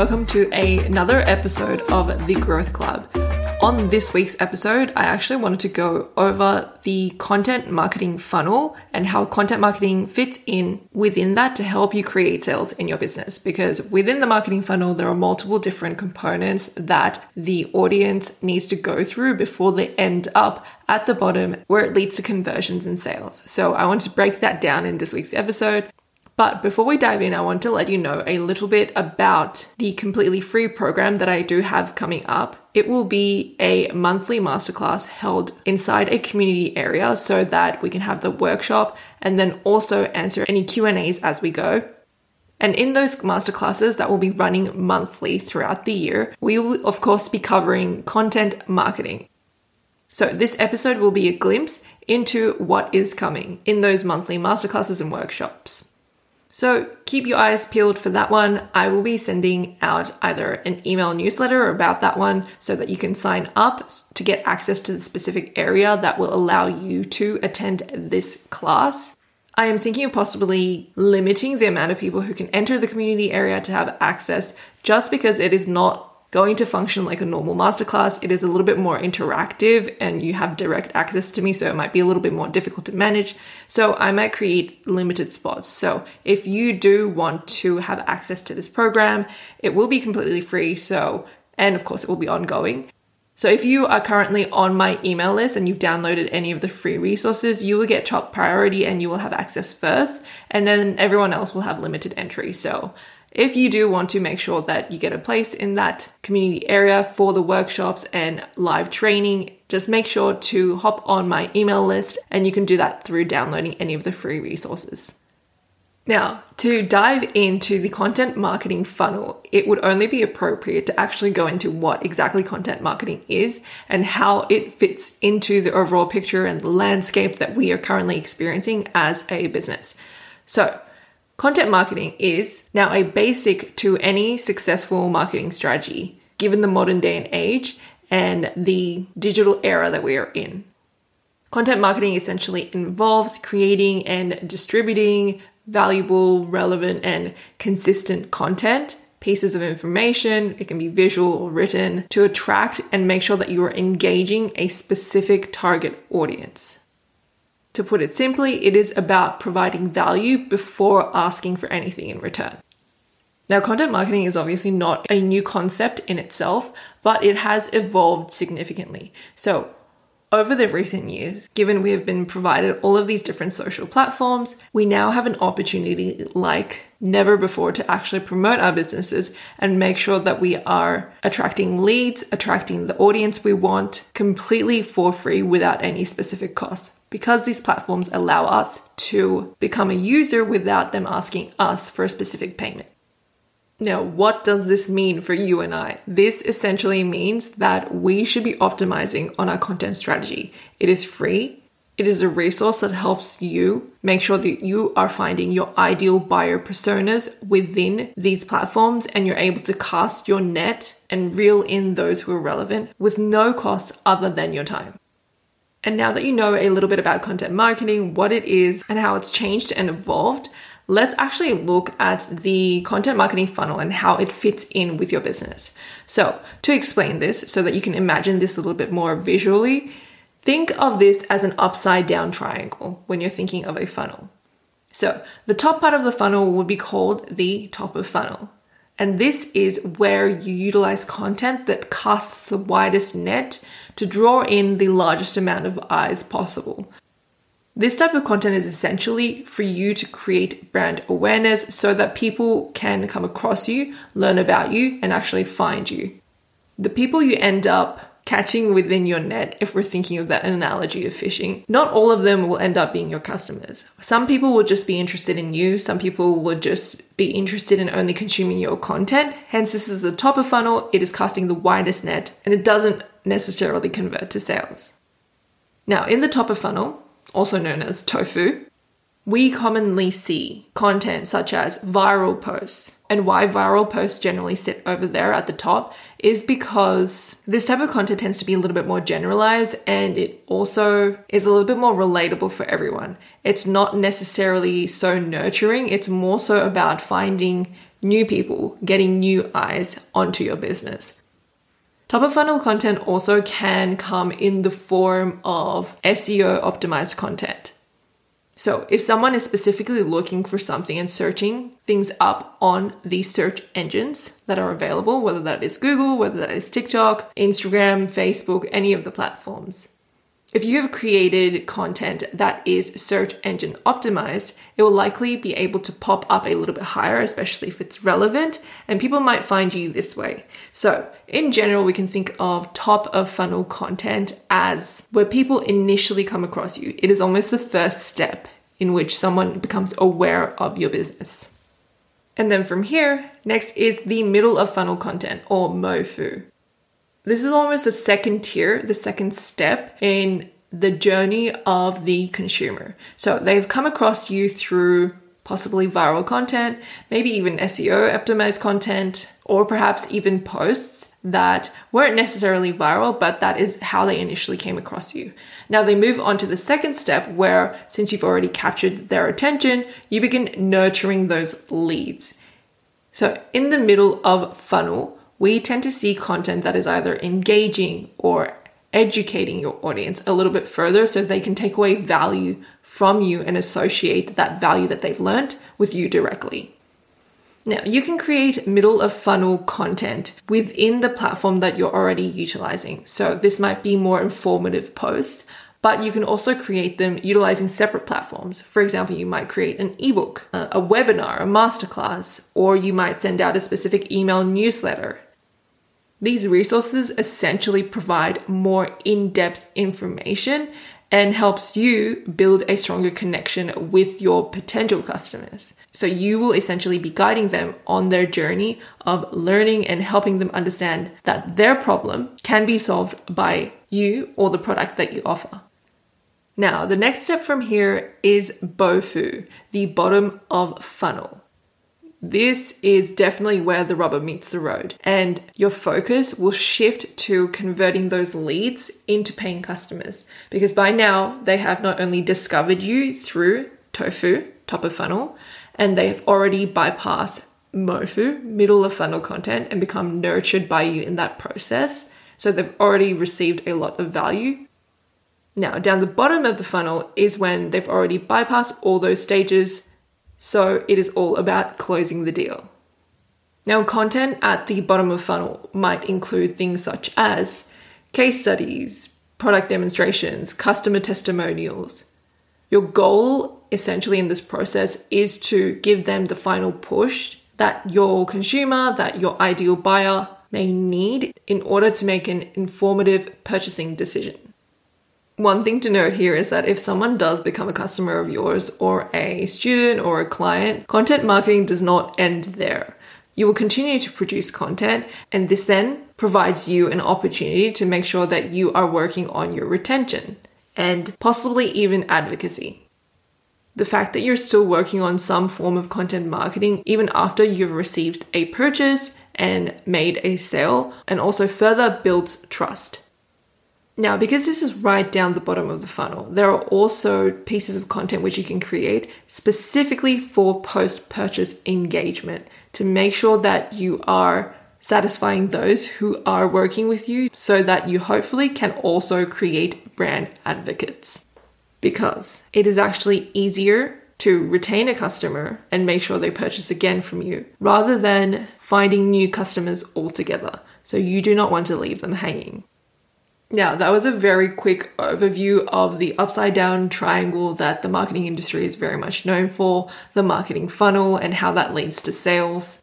welcome to a, another episode of The Growth Club. On this week's episode, I actually wanted to go over the content marketing funnel and how content marketing fits in within that to help you create sales in your business. Because within the marketing funnel, there are multiple different components that the audience needs to go through before they end up at the bottom where it leads to conversions and sales. So I want to break that down in this week's episode but before we dive in, I want to let you know a little bit about the completely free program that I do have coming up. It will be a monthly masterclass held inside a community area so that we can have the workshop and then also answer any Q&As as we go. And in those masterclasses that will be running monthly throughout the year, we will of course be covering content marketing. So this episode will be a glimpse into what is coming in those monthly masterclasses and workshops. So keep your eyes peeled for that one. I will be sending out either an email newsletter about that one so that you can sign up to get access to the specific area that will allow you to attend this class. I am thinking of possibly limiting the amount of people who can enter the community area to have access just because it is not going to function like a normal masterclass. It is a little bit more interactive and you have direct access to me, so it might be a little bit more difficult to manage. So I might create limited spots. So if you do want to have access to this program, it will be completely free. So, and of course, it will be ongoing. So if you are currently on my email list and you've downloaded any of the free resources, you will get top priority and you will have access first, and then everyone else will have limited entry. So if you do want to make sure that you get a place in that community area for the workshops and live training, just make sure to hop on my email list and you can do that through downloading any of the free resources. Now, to dive into the content marketing funnel, it would only be appropriate to actually go into what exactly content marketing is and how it fits into the overall picture and the landscape that we are currently experiencing as a business. So, Content marketing is now a basic to any successful marketing strategy, given the modern day and age and the digital era that we are in. Content marketing essentially involves creating and distributing valuable, relevant, and consistent content, pieces of information, it can be visual or written, to attract and make sure that you are engaging a specific target audience. To put it simply, it is about providing value before asking for anything in return. Now, content marketing is obviously not a new concept in itself, but it has evolved significantly. So, over the recent years, given we have been provided all of these different social platforms, we now have an opportunity like never before to actually promote our businesses and make sure that we are attracting leads, attracting the audience we want completely for free without any specific cost. Because these platforms allow us to become a user without them asking us for a specific payment. Now, what does this mean for you and I? This essentially means that we should be optimizing on our content strategy. It is free. It is a resource that helps you make sure that you are finding your ideal buyer personas within these platforms and you're able to cast your net and reel in those who are relevant with no cost other than your time. And now that you know a little bit about content marketing, what it is, and how it's changed and evolved, let's actually look at the content marketing funnel and how it fits in with your business. So, to explain this so that you can imagine this a little bit more visually, think of this as an upside down triangle when you're thinking of a funnel. So, the top part of the funnel would be called the top of funnel. And this is where you utilize content that casts the widest net to draw in the largest amount of eyes possible. This type of content is essentially for you to create brand awareness so that people can come across you, learn about you, and actually find you. The people you end up catching within your net, if we're thinking of that analogy of fishing, not all of them will end up being your customers. Some people will just be interested in you, some people would just be interested in only consuming your content. Hence, this is the top of funnel, it is casting the widest net, and it doesn't necessarily convert to sales. Now, in the top of funnel, also known as tofu, we commonly see content such as viral posts. And why viral posts generally sit over there at the top is because this type of content tends to be a little bit more generalized and it also is a little bit more relatable for everyone. It's not necessarily so nurturing, it's more so about finding new people, getting new eyes onto your business. Top of funnel content also can come in the form of SEO optimized content. So, if someone is specifically looking for something and searching things up on the search engines that are available, whether that is Google, whether that is TikTok, Instagram, Facebook, any of the platforms, if you have created content that is search engine optimized, it will likely be able to pop up a little bit higher, especially if it's relevant, and people might find you this way. So, in general, we can think of top of funnel content as where people initially come across you. It is almost the first step in which someone becomes aware of your business. And then from here, next is the middle of funnel content or MOFU. This is almost a second tier, the second step in the journey of the consumer. So they've come across you through possibly viral content, maybe even SEO optimized content, or perhaps even posts that weren't necessarily viral, but that is how they initially came across you. Now they move on to the second step where, since you've already captured their attention, you begin nurturing those leads. So in the middle of funnel, we tend to see content that is either engaging or educating your audience a little bit further so they can take away value from you and associate that value that they've learned with you directly. Now, you can create middle of funnel content within the platform that you're already utilizing. So, this might be more informative posts, but you can also create them utilizing separate platforms. For example, you might create an ebook, a webinar, a masterclass, or you might send out a specific email newsletter these resources essentially provide more in depth information and helps you build a stronger connection with your potential customers. So you will essentially be guiding them on their journey of learning and helping them understand that their problem can be solved by you or the product that you offer. Now, the next step from here is BOFU, the bottom of funnel. This is definitely where the rubber meets the road, and your focus will shift to converting those leads into paying customers because by now they have not only discovered you through TOFU, top of funnel, and they've already bypassed MOFU, middle of funnel content, and become nurtured by you in that process. So they've already received a lot of value. Now, down the bottom of the funnel is when they've already bypassed all those stages so it is all about closing the deal. Now, content at the bottom of funnel might include things such as case studies, product demonstrations, customer testimonials. Your goal essentially in this process is to give them the final push that your consumer, that your ideal buyer may need in order to make an informative purchasing decision. One thing to note here is that if someone does become a customer of yours or a student or a client, content marketing does not end there. You will continue to produce content, and this then provides you an opportunity to make sure that you are working on your retention and possibly even advocacy. The fact that you're still working on some form of content marketing even after you've received a purchase and made a sale and also further builds trust. Now, because this is right down the bottom of the funnel, there are also pieces of content which you can create specifically for post purchase engagement to make sure that you are satisfying those who are working with you so that you hopefully can also create brand advocates. Because it is actually easier to retain a customer and make sure they purchase again from you rather than finding new customers altogether. So you do not want to leave them hanging. Now, that was a very quick overview of the upside down triangle that the marketing industry is very much known for, the marketing funnel, and how that leads to sales.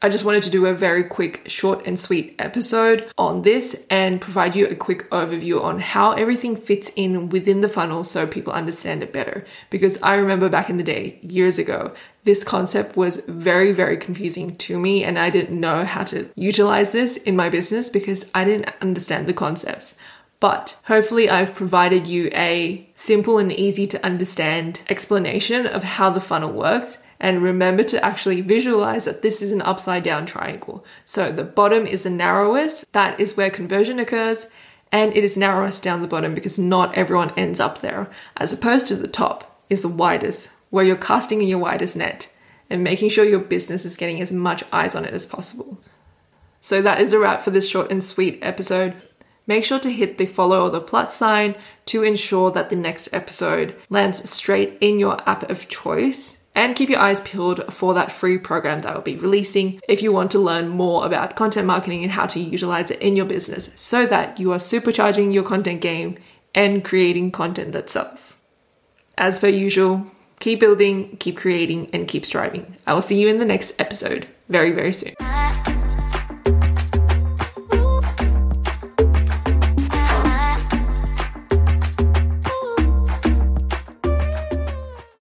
I just wanted to do a very quick, short, and sweet episode on this and provide you a quick overview on how everything fits in within the funnel so people understand it better. Because I remember back in the day, years ago, this concept was very, very confusing to me, and I didn't know how to utilize this in my business because I didn't understand the concepts. But hopefully, I've provided you a simple and easy to understand explanation of how the funnel works and remember to actually visualize that this is an upside down triangle. So the bottom is the narrowest, that is where conversion occurs, and it is narrowest down the bottom because not everyone ends up there, as opposed to the top is the widest, where you're casting in your widest net. and making sure your business is getting as much eyes on it as possible. So that is a wrap for this short and sweet episode. Make sure to hit the follow or the plus sign to ensure that the next episode lands straight in your app of choice. And keep your eyes peeled for that free program that I'll be releasing if you want to learn more about content marketing and how to utilize it in your business so that you are supercharging your content game and creating content that sells. As per usual, keep building, keep creating, and keep striving. I will see you in the next episode very, very soon.